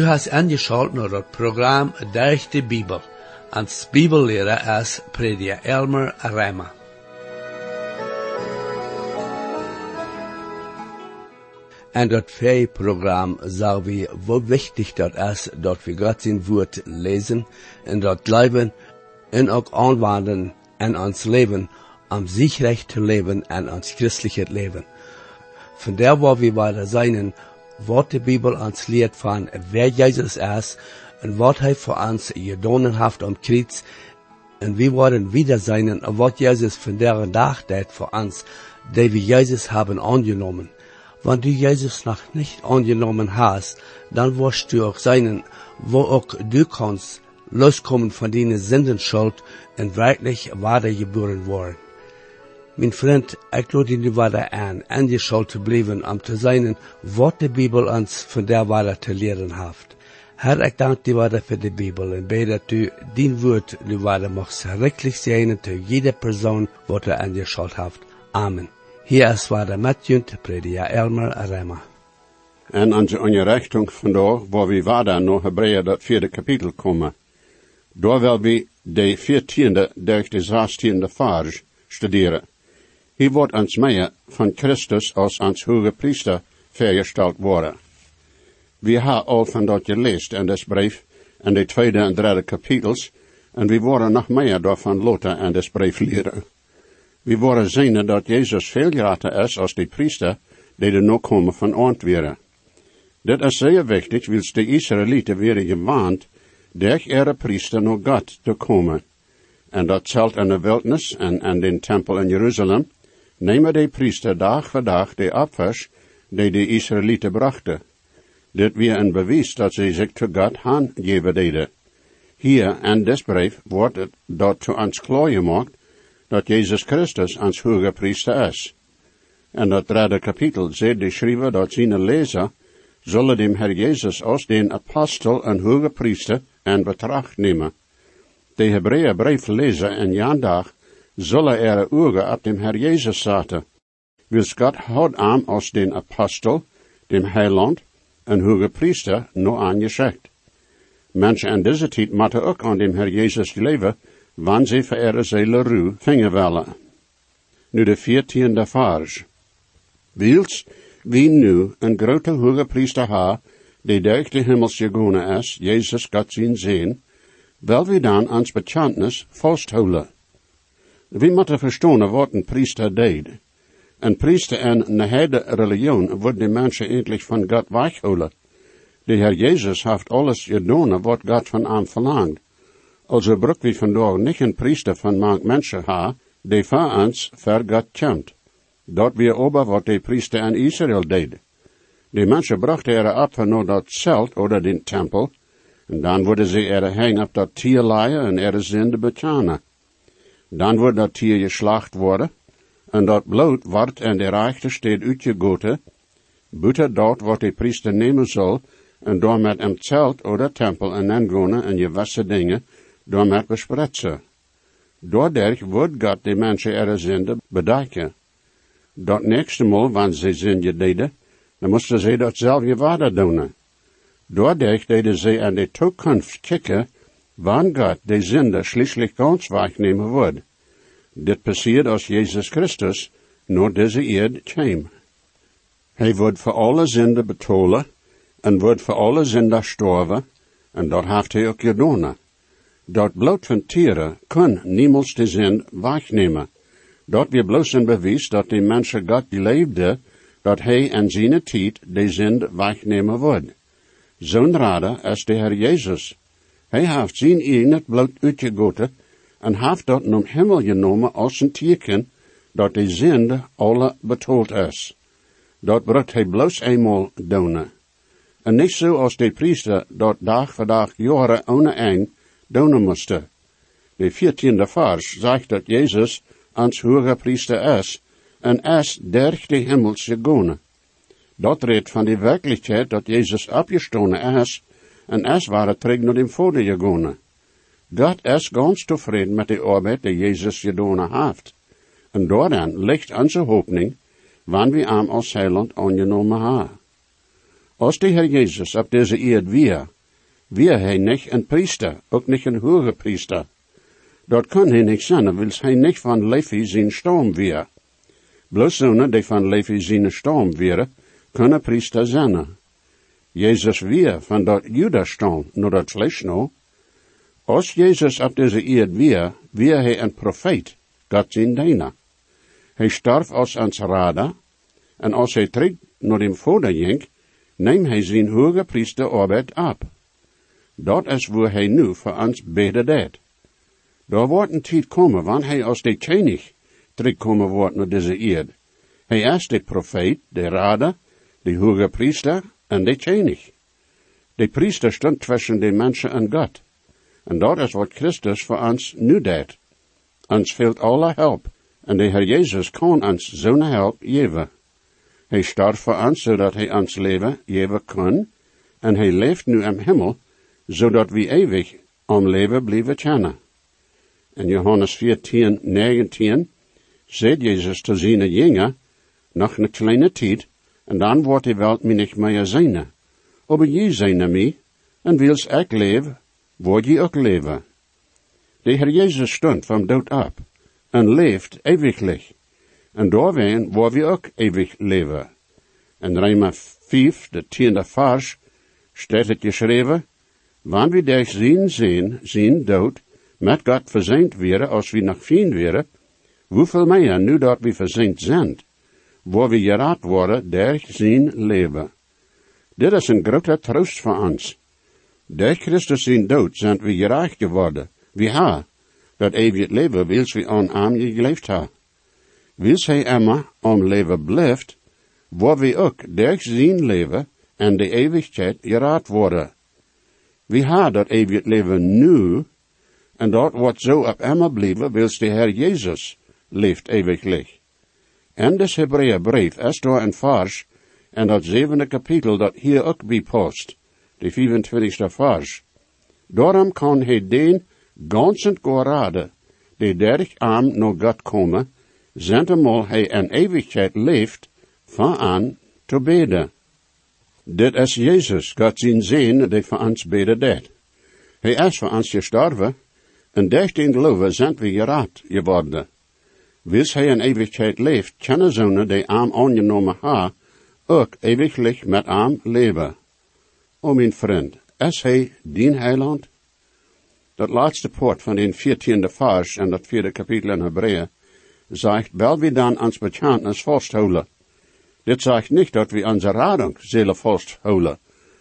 Du hast angeschaut naar het programma Durch de Bibel. Als Bibellehrer is prediker Elmer Rema. En dat vijf programma sagen wir, wo wichtig dat is, dat we God zijn woord lezen en dat leven en ook aanwenden en ons leven om zichrecht te leven en ons christliche leven. Van der waar we weiter zijn, wat de Bibel ons leert van wer Jezus is en wat hij voor ons gedaan heeft om Kreuz en we worden wieder zijn en wat Jezus van der dag deed voor ons, die we Jezus hebben aangenomen. Wenn du Jesus noch nicht angenommen hast, dann wirst du auch sein, wo auch du kannst loskommen von deiner Sündenschuld und wirklich weitergeboren worden. Mijn vriend, ik lade je weiter aan, angeschaut te blijven om te zijn wat de Bibel ons van der weiter te leren heeft. Herr, ik dank je weiter voor de Bibel en bid dat u die woord nu weiter mag schrikkelijk zijn te jede persoon wat er angeschaut heeft. Amen. Hier is weiter Matthew, prediker Elmer Rema. En onze onderrichting vandaag, waar we verder naar Hebreeën dat vierde kapitel komen. Daar wil we de veertiende durch de zestiende vers studeren. Hier wordt ons meer van Christus als ons hoge priester vergesteld worden. We hebben al van dat gelezen in dit brief, in de tweede en derde kapitels, en we worden nog meer daarvan later in dit brief leren. We worden zien dat Jezus veel groter is als de priester die er nog komen van ontweren. Dit is zeer wichtig, wils de Israëlieten werden gewaand, durch ihre priester naar God te komen. En dat zelt in de wildnis en in den tempel in Jeruzalem, nemen de priester dag voor dag de opfers die de Israëlieten brachten. Dit weer een bewijs dat ze zich te God aangeven deden. Hier in dit wordt het dat te ons klaar dat Jezus Christus ons hoge priester is. En dat derde kapitel zegt de schrijver dat zijn lezer zullen dem Herr Jezus als den apostel en hoge priester in betracht nemen. De Hebreeën brief lezen en jandag zullen er ogen op dem Herr Jezus zaten. Wils God houdt aan als den apostel, dem heiland en hoge priester no aangezegd. Mensen in deze tijd moeten ook aan dem Herr Jezus leven, wanneer ze verere zele ruw vingen willen. Nu de veertiende vers. Wils wie nu een grote hoge priester ha, die durch de hemels gegaan is, Jezus God zien zien, wel we dan ans bekantnis vasthouden. We moeten verstaan wat een priester deed. Een priester en een hele religion wordt de mensen eindelijk van God weghouden. De Heer Jezus heeft alles gedaan wat God van hem verlangt. Also bruk we vandaag niet een priester van mank mensen ha, die voor ons ver God komt. Dat weer over wat de priester in Israël deed. De mensen brachten er op naar dat zelt oder den tempel, en dan worden ze er heen op dat tier leien en er zinde betjanen. Dan wordt dat tier geslacht worden, en dat bloed wordt in de rechte steed uitgegoten, buiten dat wat de priester nemen zal, en door met hem zelt oder tempel en ingoonen en je wassen dingen, door met bespretsen. Doordat wordt God de mensen er zinde bedijken. Dat nächste mal, wanneer ze zinde deden, dan moesten ze datzelfde water doen. Doordat deden ze aan de toekomst kijken, wanneer God de zinde schließlich ganz wegnemen wordt. Dit passiert als Jezus Christus naar deze eerd kwam. Hij wordt voor alle zinde betolen en wordt voor alle zinde sterven, en dat heeft hij ook gedaan. Dat bloed van tieren kan niemals de zin wegnemen. Dat weer bloos een bewijs dat de mensen God leefde, dat hij en zijn tijd de zin wegnemen wordt. Zo'n rader is de Heer Jezus. Hij heeft zijn eigen bloed uitgegoten en heeft dat naar hemel genomen als een teken dat de zinde alle betoeld is. Dat wordt hij bloos eenmaal doen. En niet zoals de priester dat dag voor dag jaren ohne eind doen moesten. De veertiende vers zegt dat Jezus ons hoge priester is en is der de hemels gegaan. Dat redt van de werkelijkheid dat Jezus opgestonen is en is waar terug naar de Vader gegaan. God is ganz tevreden met de arbeid die Jezus gedaan heeft. En daarin ligt onze hoopning, wanneer we hem als heiland aangenomen hebben. Als de Heer Jezus op deze eerd weer, weer hij niet een priester, ook niet een hoge priester. Dat kan hij niet zijn, wils hij niet van Levi zijn storm weer. Bloos zonen die van Levi zijn storm weer, kunnen priester zijn. Jezus weer van dat Judastorm, nur dat vlees nou. Als Jezus op deze eerd weer, weer hij een profeet, God zijn deina. Hij starf als ans rader, en als hij terug naar dem vader ging, neem hij zijn hoge priester arbeid op. Dat is waar hij nu voor ons beden deed. Daar wordt een tijd komen, wanneer hij als de koning terugkomen wordt naar deze eerd. Hij is de profeet, de rader, de hoge priester en de koning. De priester stond tussen de mensen en God. En dat is wat Christus voor ons nu deed. Ons fehlt alle hulp, en de Heer Jezus kan ons zo'n hulp geven. Hij starf voor ons, zodat hij ons leven geven kan, en hij leeft nu im Himmel, zodat we eeuwig om leven blijven kennen. In Johannes 14, 19 zegt Jezus te zijn jongen, nog een kleine tijd, en dan wordt die welt mij niet meer zijn. Aber je zijn mij, en wils ik leven, word je ook leven. De Heer Jezus stond van dood op, en leeft eeuwiglich. En doorween waar we ook eeuwig leven. In Rijma 5, de tiende vers, staat het geschreven, wanneer we deze zien zien, zien dood, met God verzeind werden als we nog fien werden, hoeveel meer nu dat we verzeind zijn, waar we geraad worden, der zien leven. Dit is een grote troost voor ons. Door Christus zijn dood zijn we geraakt geworden. We ha, dat eeuwig leven wils we aan je geleefd ha. Wils hij emma om leven blijft, waar we ook door zijn leven en de eeuwigheid geraad worden. We ha dat eeuwig leven nu, en dat wordt zo op emma blijven, wils de Heer Jezus leeft eeuwiglich. En des brief is door een vers, en dat zevende kapitel dat hier ook bij post, de 25ste vers. Daarom kan hij den ganzen gerade, die derg aan naar God komen, zentemal hij een eeuwigheid leeft, van aan te beden. Dit is Jezus, God zijn zin, die voor ons beden deed. Hij is voor ons gestorven, en durch den geloven zijn we geraad geworden. Wils hij een eeuwigheid leeft, kennen zonen die aan aangenomen ha, ook eeuwiglich met aan leven. O mijn vriend, is hij dien heiland? Dat laatste poort van den viertiende vers en dat vierde kapitel in Hebreeën zegt, wel we dan ans bekenntnis vasthouden. Dit zegt niet dat we onze radung zullen vasthouden.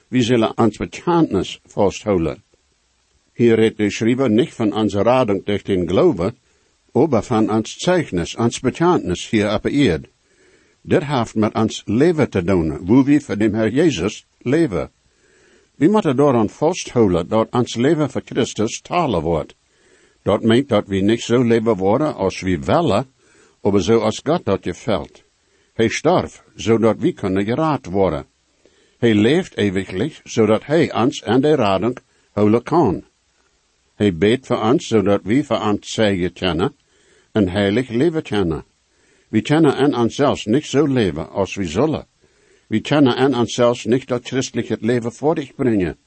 We zullen ans bekenntnis vasthouden. Hier redt de schrijver niet van onze radung durch den Glaube, aber van ons Zeugnis, ons bekenntnis hier op eerd. Dit heeft met ons leven te doen, hoe we voor de Heer Jezus leven. We moeten daaraan vasthouden dat ons leven voor Christus talen wordt. Dat meent dat we niet zo leven worden als we willen, maar zo als God dat gefällt. Hij starf, zodat we kunnen geraad worden. Hij leeft eeuwiglich, zodat hij ons en de rading houden kan. Hij beet voor ons, zodat we voor ons zeggen kennen, een heilig leven kennen. We kennen en onszelfs niet zo leven als we zullen. We kennen en onszelfs niet dat christelijk het leven voor zich brengen.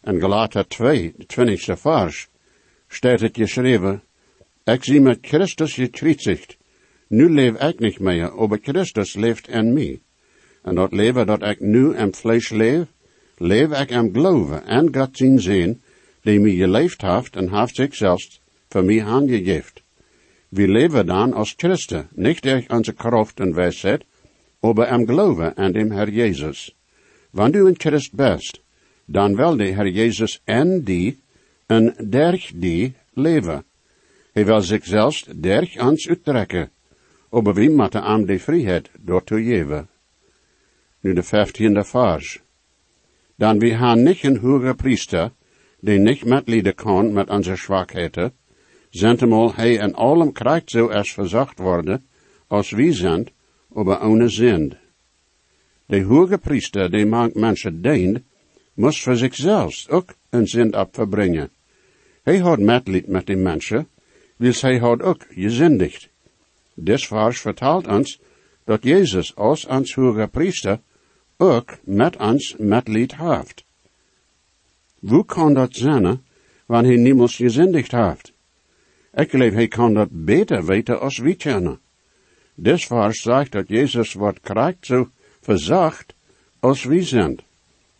En Galater 2, de twintigste vers, staat het geschreven, ik zie met Christus gekruisigd. Nu leef ik niet meer, maar Christus leeft in mij. En dat leven dat ik nu in vlees leef, leef ik in geloven en God zien zien, die mij geleefd heeft en heeft zichzelf voor mij aangegeven. We leven dan als Christen, niet durch onze kracht en wijsheid, aber am Glauben an dem Herr Jesus. Wann du in Christ bist, dan wil de Herr Jesus en die en derg die leven. Hij wil zichzelf derg ans uittrekken, aber wie moeten aan de vrijheid door te geven. Nu de vijftiende vers. Dan we gaan niet een hoge priester, die niet metlieden kan met onze zwakheden, zentemal hij in allem krijgt zo als verzacht worden, als wie zijn, aber ohne Sinn. De hoge priester, die mank mensen dient, muss voor zichzelf ook een zin opverbrengen. Hij had metlied met die mensen, wils hij had ook gezindigd. Des vers vertelt ons dat Jezus als ons hoge priester ook met ons medlied heeft. Hoe kan dat zijn, wanneer hij niemals gezindigd heeft? Ik geloof, hij kan dat beter weten als wie kennen. Dit zegt dat Jezus wordt krijgt zo verzacht als wie zijn.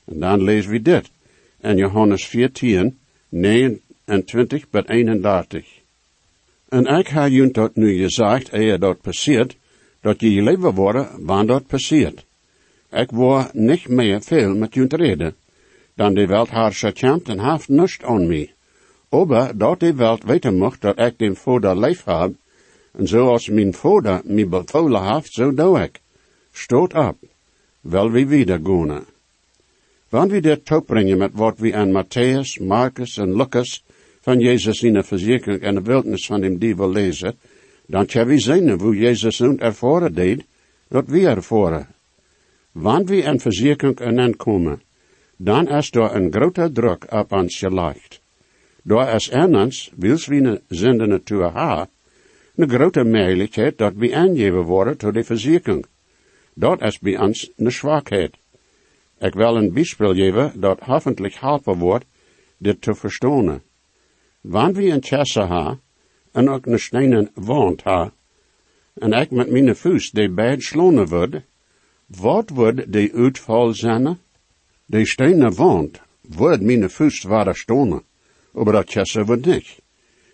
En dan lezen we dit in Johannes 14, 29 bij 31. En ik heb je dat nu gezegd, eer dat passiert, dat je leven worden, wanneer dat passiert. Ik word niet meer veel met je reden, dan de welt haar en heeft niets aan mij. Aber dat de welt weten mocht dat ik den vader leef heb, en zoals mijn vader mij bevolen heeft, zo doe ik. Stoot op, wel wie wieder gaan. Wanneer we dit toebrengen met wat we aan Matthäus, Marcus en Lucas van Jezus in de verzekering en de wildnis van hem duivel lezen, dan kan we zien hoe Jezus nun ervoren deed, dat we ervoren. Wanneer we aan verzekering en komen, dan is er een grote druk op ons gelegd. Wils we een zinde natuur ha, een grote mogelijkheid dat we aangeven worden tot de verzekering. Dat is bij ons een zwakheid. Ik wil een bijspel geven dat hoffentlich helpen wordt dit te verstaan. Wanneer we een chesse ha, en ook een stenen wand ha, en ik met mijn voet de beid slonen word, wat wordt de uitval zijn? De stenen wand wordt mijn voet waar stonen, maar chesse wordt niet.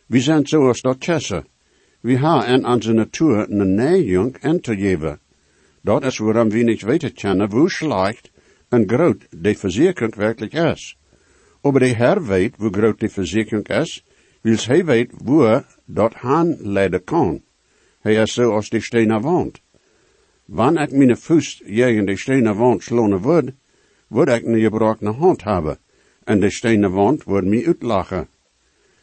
We zijn zoals dat chesse. We ha in onze natuur een neigung in te geven. Dat is waarom we niet weten kennen hoe slecht en groot de verzekering werkelijk is. Aber de Herr weet hoe groot de verzekering is, wils hij weet hoe dat han leiden kan. Hij is zo als de stenen wand. Wanneer ik mijn voet tegen de stenen wand slonen word, word ik een gebroken hand hebben, en de stenen wand wordt mij uitlachen.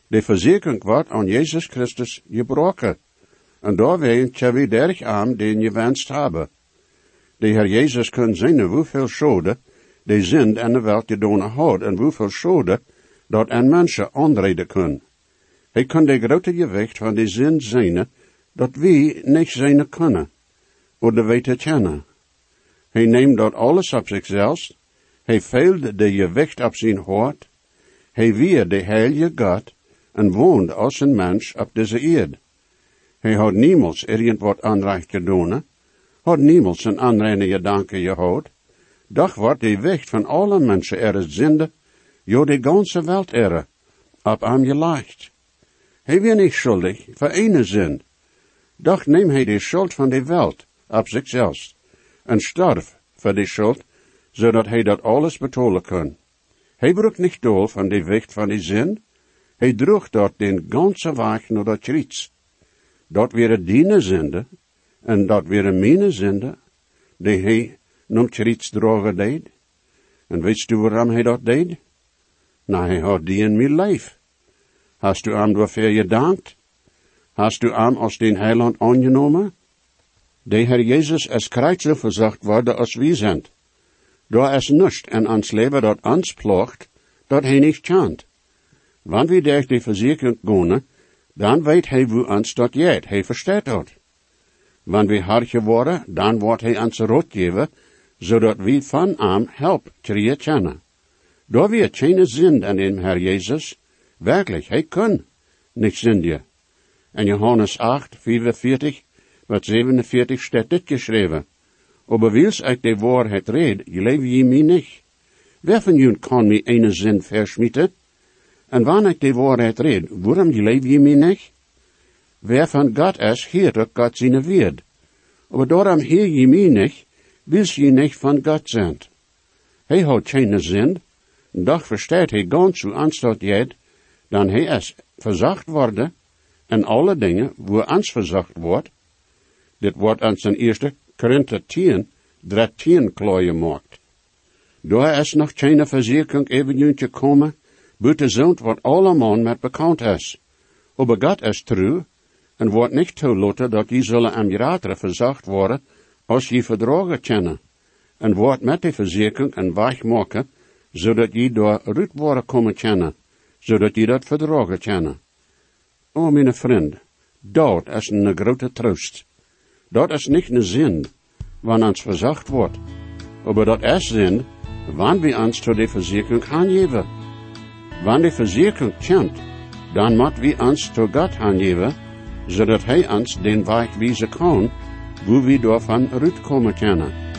De verzekering wordt aan Jezus Christus gebroken, en daarwee tja we derg aan den je wenst hebben. De Heer Jezus kan zien hoeveel schade de zin en de welt gedaan had, en hoeveel schade dat een mensen aanreden kan. Hij kan de grote gewicht van de zin zijn, dat we niet zijn kunnen, of de weten kennen. Hij neemt dat alles op zichzelf, hij veelt de gewicht op zijn hart, hij weer de heilige God, en woont als een mens op deze eerd. Hij had niemals wat aanrecht gedaan, had niemals een aanreine gedanke gehad, doch wordt de wicht van alle mensen er zinde, jo de ganze welt er, op hem gelegd. Hij weer niet schuldig voor ene zin, doch neem hij de schuld van de welt op zichzelf, en sterf voor de schuld, zodat hij dat alles betolen kan. Hij broek niet door van de wicht van de zin, hij droeg dat den ganse weg naar dat kriets. Dat weer diene zinde, en dat weer mijn zinde, die hij nog kriets drogen deed. En weet u waarom hij dat deed? Nou, hij had die in mijn lijf. Hast u hem je gedankt? Hast u hem als den heiland aangenomen? De Heer Jezus is zo verzacht worden als wie zijn. Daar is niets in ons leven dat ons plocht, dat hij niet kent. Wanneer we durch die verzekering gaan, dan weet hij hoe ons dat jet, hij verstaat dat. Wanneer we hard geworden, dan wordt hij ons rot geven, zodat we van hem help krijgen. Door we geen zin aan hem, Herr Jezus, werkelijk, hij kan niet zinden. In Johannes 8, 44, wat 47 staat dit geschreven. Aber ik de waarheid red, leef je mij niet. Wer van jullie kan mij een zin verschmieten? En wanneer ik de waarheid red, waarom leef je mij niet? Wer van God is, heert ook God zijn woord. Aber daarom heer je mij niet, wils je niet van God zijn. Hij houdt geen zin, doch verstaat hij ganz hoe aanstaat jet, dan hij is verzacht worden, en alle dingen, wo ons verzacht wordt, dit wordt aan zijn eerste Korinther 10, 13 klooien maakt. Daar is nog geen verzekering even komen, buiten zo'n wat allemaal met bekend is. Aber God is trouw, en wordt niet toelaten dat die zullen am rater verzacht worden, als je verdragen kennen, en wordt met de verzekering een weg maken, zodat je door ruit worden komen kennen, zodat je dat verdragen kennen. O, mijn vriend, dat is een grote troost. Dat is niet een zin, wanneer ons verzacht wordt. Aber dat erst sind, wann wir uns zu der Versicherung angeben. Wann die Versicherung kennt, dann moet wir uns zu Gott angeben, zodat Hij uns den Weg wijzen kann, wo wir davon rutkommen können.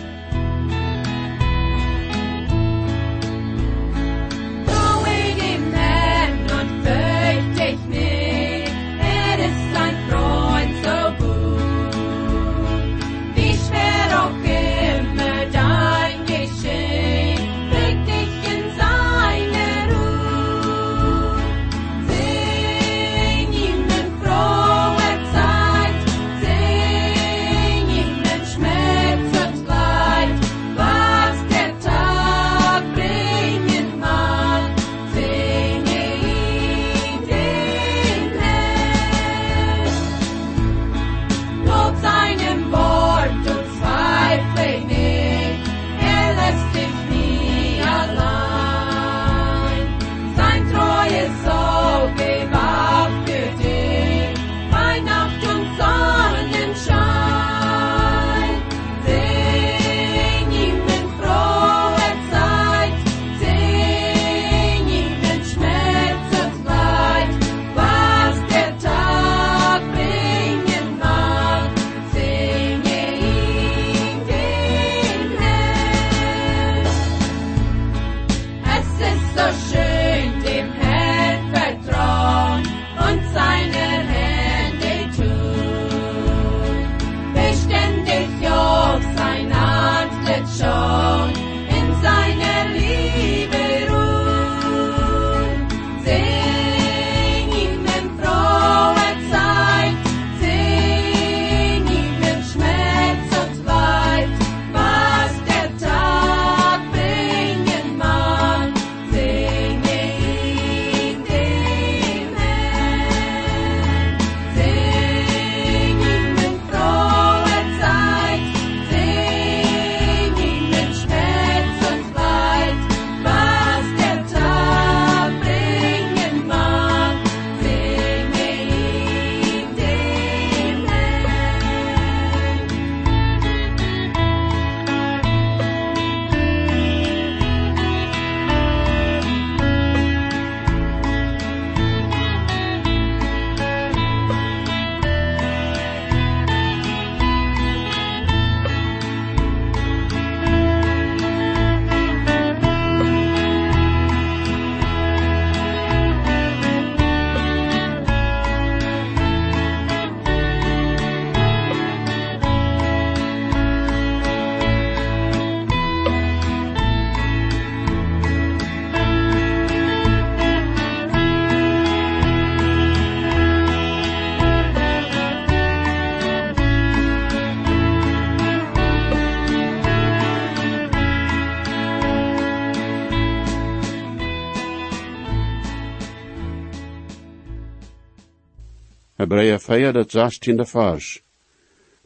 Hebreeën 4, dat 16e vers.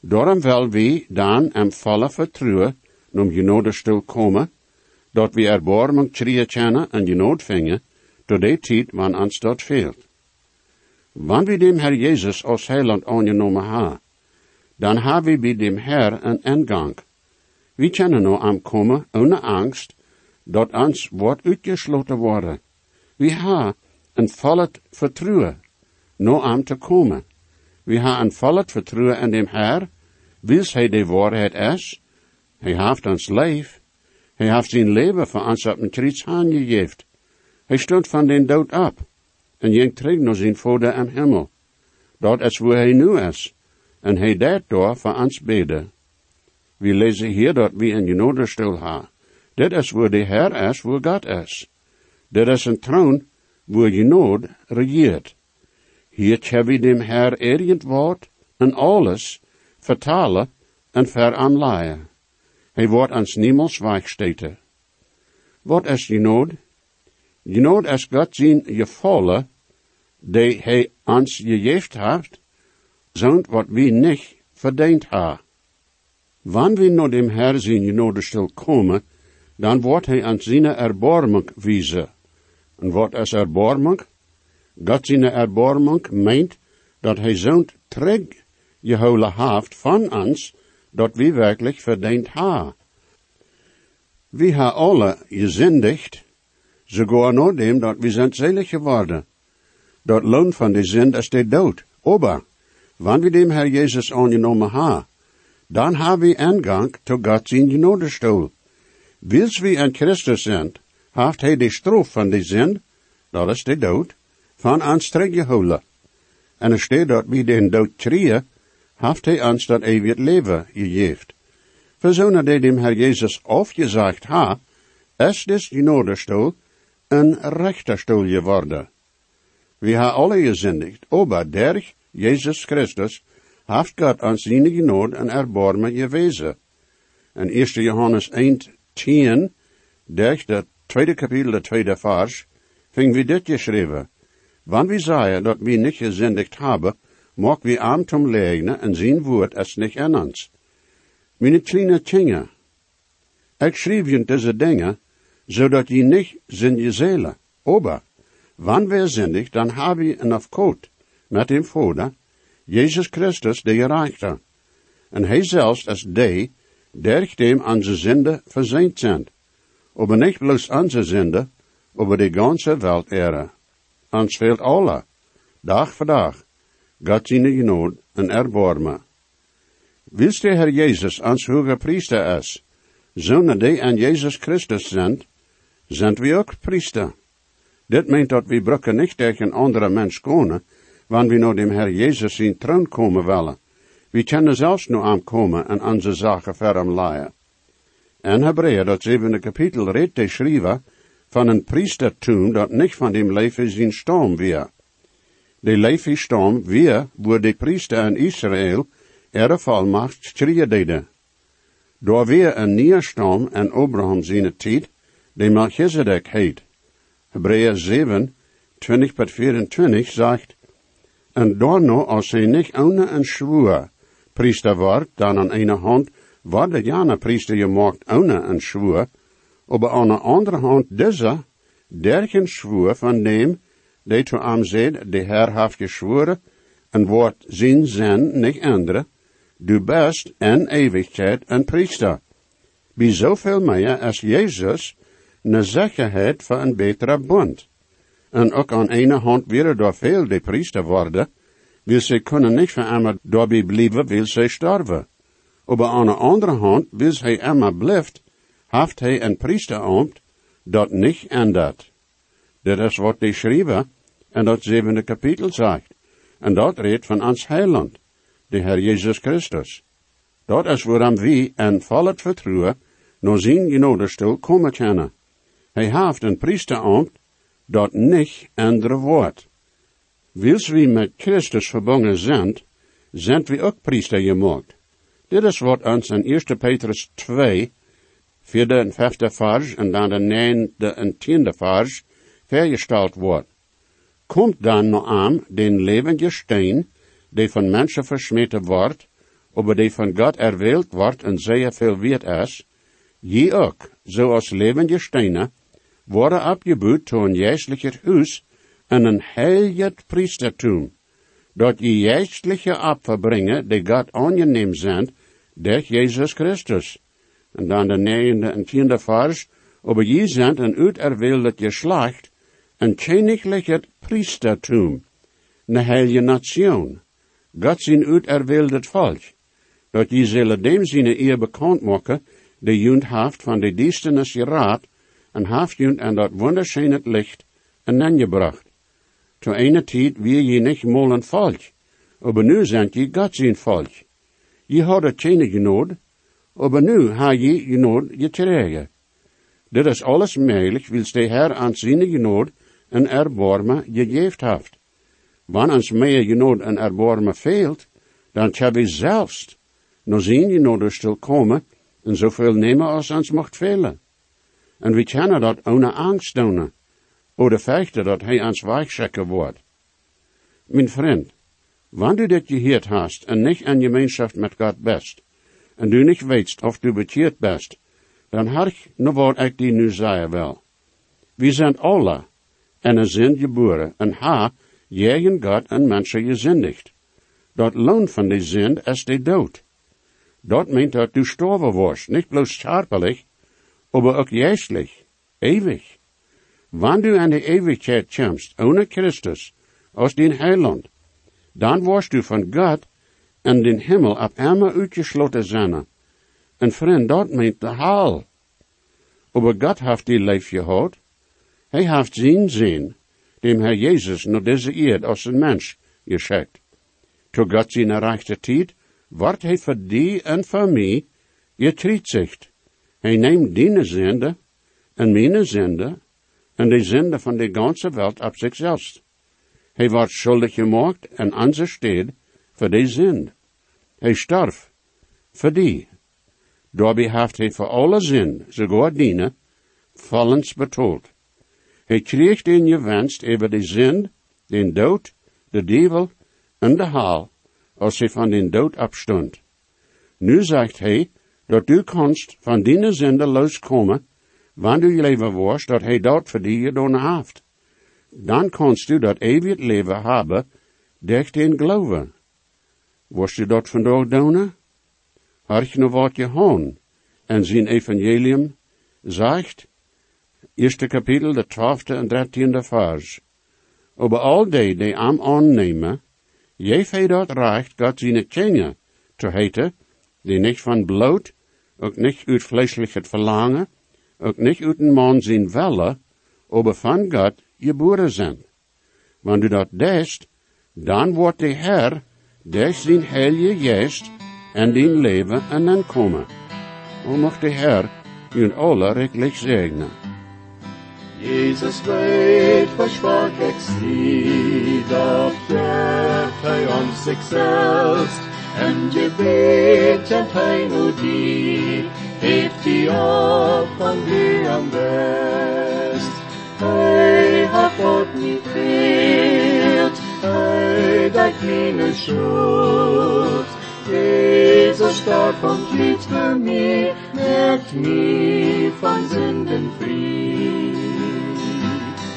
Daarom wel wie dan em volle vertrouwen, om genode stil komen, dat we erbarming trieën kennen en genode vingen, tot die tijd wanneer ons dat veelt. Wanneer we dem Herr Jezus als heiland aangenomen ha, dan hebben we bij dem Herr een ingang. We kunnen nu aankomen ohne angst, dat ons wordt uitgesloten worden. We ha een volle vertrouwen, nu aan te komen. We ha een volle vertrouwen in dem Herr, wils hij de waarheid is. Hij heeft ons leef. Hij heeft zijn leven voor ons op een kruis aangegeven. Hij stond van den dood op en ging terug naar zijn vader im hemel. Dat is waar hij nu is. En hij deed daar voor ons beden. We lezen hier dat we een genode stil ha. Dit is waar de Heer is, waar God is. Dit is een troon waar genode regeert. Hier hebben we dem Herr woord en alles vertalen en veranleien. Hij wordt ons niemals weichsteten. Wat is genode? Genode is God zijn gevallen, die hij ons gegeven heeft, zond wat we niet verdiend hebben. Wanneer we naar dem Herr zijn genode stil komen, dan wordt hij ons zijn erbarming wijzen. En wat is erbarming? Zijn erbarming meint dat hij zo'n terug gehouden heeft van ons, dat we werkelijk verdiend hebben. We ha alle gesündigt, sogar nur dem, dat we sind selig geworden. Dat Lohn van de Sünd ist der Tod. Aber, wann wir dem Herr Jesus angenommen ha, dann haben wir Eingang zu Gott sein Genodestuhl. Wils wir in Christus sind, haft hij de straf van de Sünd, dat is de dood, van ons teruggehouden. En staat dat wie den dood trieën, haft hij ons dat eeuwig leven gegeven. Verzonen die dem Herr Jesus aufgesagt ha, is des Genodestuhl een rechterstoel geworden. Wir ha alle gesündigt, aber durch Jesus Christus haft Gott an seine Gnade en Erbarmen gewezen. In 1. Johannes 1, 10, durch das tweede kapitel, de tweede vers, fing wir dit geschreven. Wann wir sagen, dat wir nicht gesündigt haben, mag wir arm zum Leugnen en zijn woord es nicht an uns. Meine kleine Kinder, ich schrieb je diese Dinge, zodat je nicht sind je Seele. Aber, wann wir sündig, dann haben wir een afkoot met dem Vater, Jesus Christus, der gereichte. En hij zelfs als die, der dem onze Sünde verzeind sind. Aber nicht bloß onze Sünde, aber die ganze Welt ehre. Ons fehlt alle, dag voor dag, Gott seine Genot en Erbarmen. Wils der Herr Jesus ans hoge Priester is, zonen die an Jesus Christus sind, sind wir ook Priester. Dit meint dat we brukken nicht durch een andere mens komen, wann wir nur dem Herr Jesus in troon komen willen. We kunnen zelfs nu aankomen en onze zaken verm leien. En Hebreeën, dat zevende kapitel, redt de schrijver van een priestertum dat niet van dem zijn stam weer. De leven stam weer, wo de priester in Israël ihre volmacht schreeuwen deden. Door weer een nieuwe stam en Abraham zijn tijd, de Melchizedek heet. Hebreeën 7, 20 tot 24 zegt, en daarna als hij niet ohne een schwur priester wordt, dan aan ene hand wordt de jana priester gemaakt ohne een schwur, aber aan de andere hand deze, dergen schwur van dem, die zu am zegt, de Herr heeft geschworen, en wordt zijn zin niet änderen, du best en eeuwigheid een priester. Bij zoveel meer als Jezus een zekerheid van een betere bond. En ook aan ene hand weer door veel de priester worden, wil ze kunnen niet voor immer daarbij blijven, wil ze sterven. Aber aan de andere hand, wil hij immer blijft, heeft hij een priester ambt, dat niet ändert. Dit is wat de schrijven, en dat zevende kapitel zegt. En dat redt van ons heiland, de Herr Jezus Christus. Dat is waarom wie en vol het vertrouwen naar zijn genodestoel komen kunnen. Hij heeft een priesterambt dat niet änderen wordt. Wils wie met Christus verbonden zijn, zijn we ook priester gemaakt. Dit is wat ons in 1 Petrus 2, vierde en vijfde vers en dan de negende en tiende vers vergesteld wordt. Komt dan nog aan den levende steen, die van mensen versmeten wordt, aber die van God erwählt wordt en zeer veel weet is, je ook, zoals levende stenen, worden abgebuut tot een geestlicher huis en een heilig priestertum, dat je geestliche Opfer brengen, die God aangenehm zijn, durch Jezus Christus. En dan de negende en tiende vers, aber je zijn een uiterwilde geslacht, een königliche priestertum, een heilige nation, God zijn uiterwildet volk, dat je zullen dem zijn eer bekend maken, de junt haft van de duisternis geraad, en haft junt aan dat wunderschöne licht en aangebracht. Zu einer tijd wie je niet mal een volk, aber nu zijn je God zijn volk. Je hadden keine genood, aber nu ha je genood gekregen. Dit is alles mogelijk, wils de Herr aan zijn genood en erbarmen gegeven heeft. Wanneer ons meer genood en erbarmen veelt, dan kan we zelfs naar zijn genood stil komen en zoveel nemen als ons mocht velen. En we kunnen dat ohne angst doen, oder vechten dat hij ons weichschekken wordt. Mijn vriend, wanneer du dit gehoord hast en niet in gemeenschap met God best, en du niet weet of du bekeerd best, dan had ik nog wat ik die nu zeggen wel. We zijn alle en er zijn geboren en ha, jegen God en mensen gezindigd. Dat loon van die zind is de dood. Dat meent dat du storven wordt, niet bloos scharpelig, aber auch geestlich, ewig. Wann du an die Ewigkeit kommst, ohne Christus, aus den Heiland, dann wirst du von Gott in den Himmel ab einmal uitgesloten zijn. En vriend, dat meint de hel. Aber Gott heeft die leef gehad. Hij heeft zijn zin, dem Herr Jezus naar deze eerd als een mens geschickt. Toen God zijn rechte tijd, wordt hij voor die en voor mij getreedzicht. Hij neemt die zende en mijn zende en de zende van de ganze wereld op zichzelf. Hij wordt schuldig gemaakt en aan voor die zin. Hij starf voor die. Daarbij heeft hij voor alle zin, sogar dienen, vollends betoeld. Hij kreeg den gewenst over de zin, den dood, de duivel en de haal, als hij van den dood afstond. Nu zegt hij, dat du kannst van die zinde loskomen, wanneer je leven worst, dat hij dat voor die gedaan heeft. Dan kannst du dat eeuwig leven hebben, durch den geloven. Worst du dat vandaag doen? Hark nou wat je hoon en zijn evangelium zegt, eerste kapitel, de twaalfde en dertiende vers. Over al die die am aannemen, je hij dat recht, God zijn kinderen te heten, die niet van bloot, ook niet uit vleeselijk verlangen, ook niet uit een man zijn welle, aber van God geboren zijn. Wanneer du dat deest, dan wordt de Heer, des zijn heilige geest, en din leven en dan komen. O mocht de Heer u alle rijkelijk zegenen. Jesus weet versprach extrie, dat geeft hij ons zichzelf. En gebet en hij nu die, heeft die op van die am best. Hij hat God niet hij dat meine schuld. Jesus starb und litt für mich, merkt mich von Sünden frei.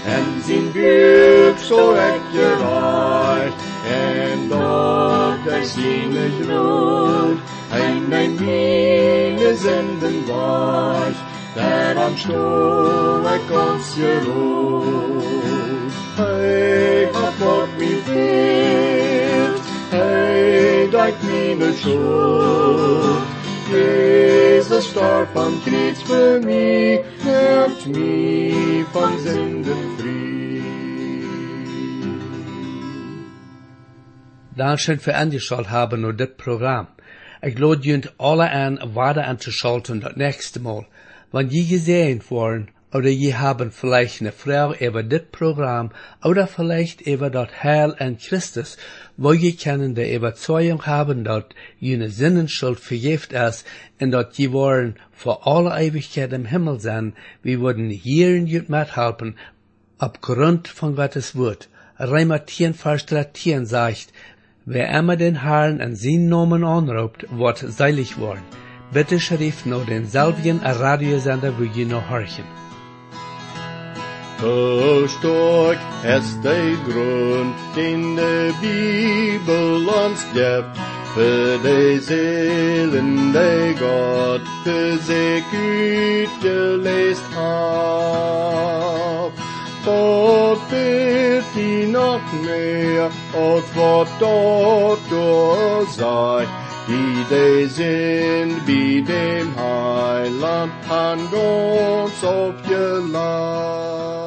En zijn buik zo echt gereicht, en dat hij zijn groot, en mijn mine zenden was, daar am Stuhl ik ons gerood. Dat meine schuld. Jesus starb am Kreuz für mich, nimmt mich von Sünden frei. Dankeschön für angeschaut haben und das Programm. Ich lade junt alle an, weiter anzuschalten das nächste Mal. Wenn je gesehen worden, oder je haben vielleicht eine Frau über das Programm, oder vielleicht über das Heil an Christus, wo je können die Überzeugung haben, dass jene Sinnenschuld vergift ist, und dass je wollen vor aller Ewigkeit im Himmel sein, wir würden hier in jut mithelfen, aufgrund von Gottes Wort. Reimer 10, Vers 13 sagt, wer immer den Herrn an seinen Namen anruft, wird seilig worden. Bitte schrift nur denselben Radiosender, wo je noch horchen. Verstärk es de grund, den de Bibel uns gibt, für de Seelen, de Gott für sich utgelest hab. Dort wird die noch mehr, als was dort sei, die de sind wie dem Heiland an uns aufgeladen.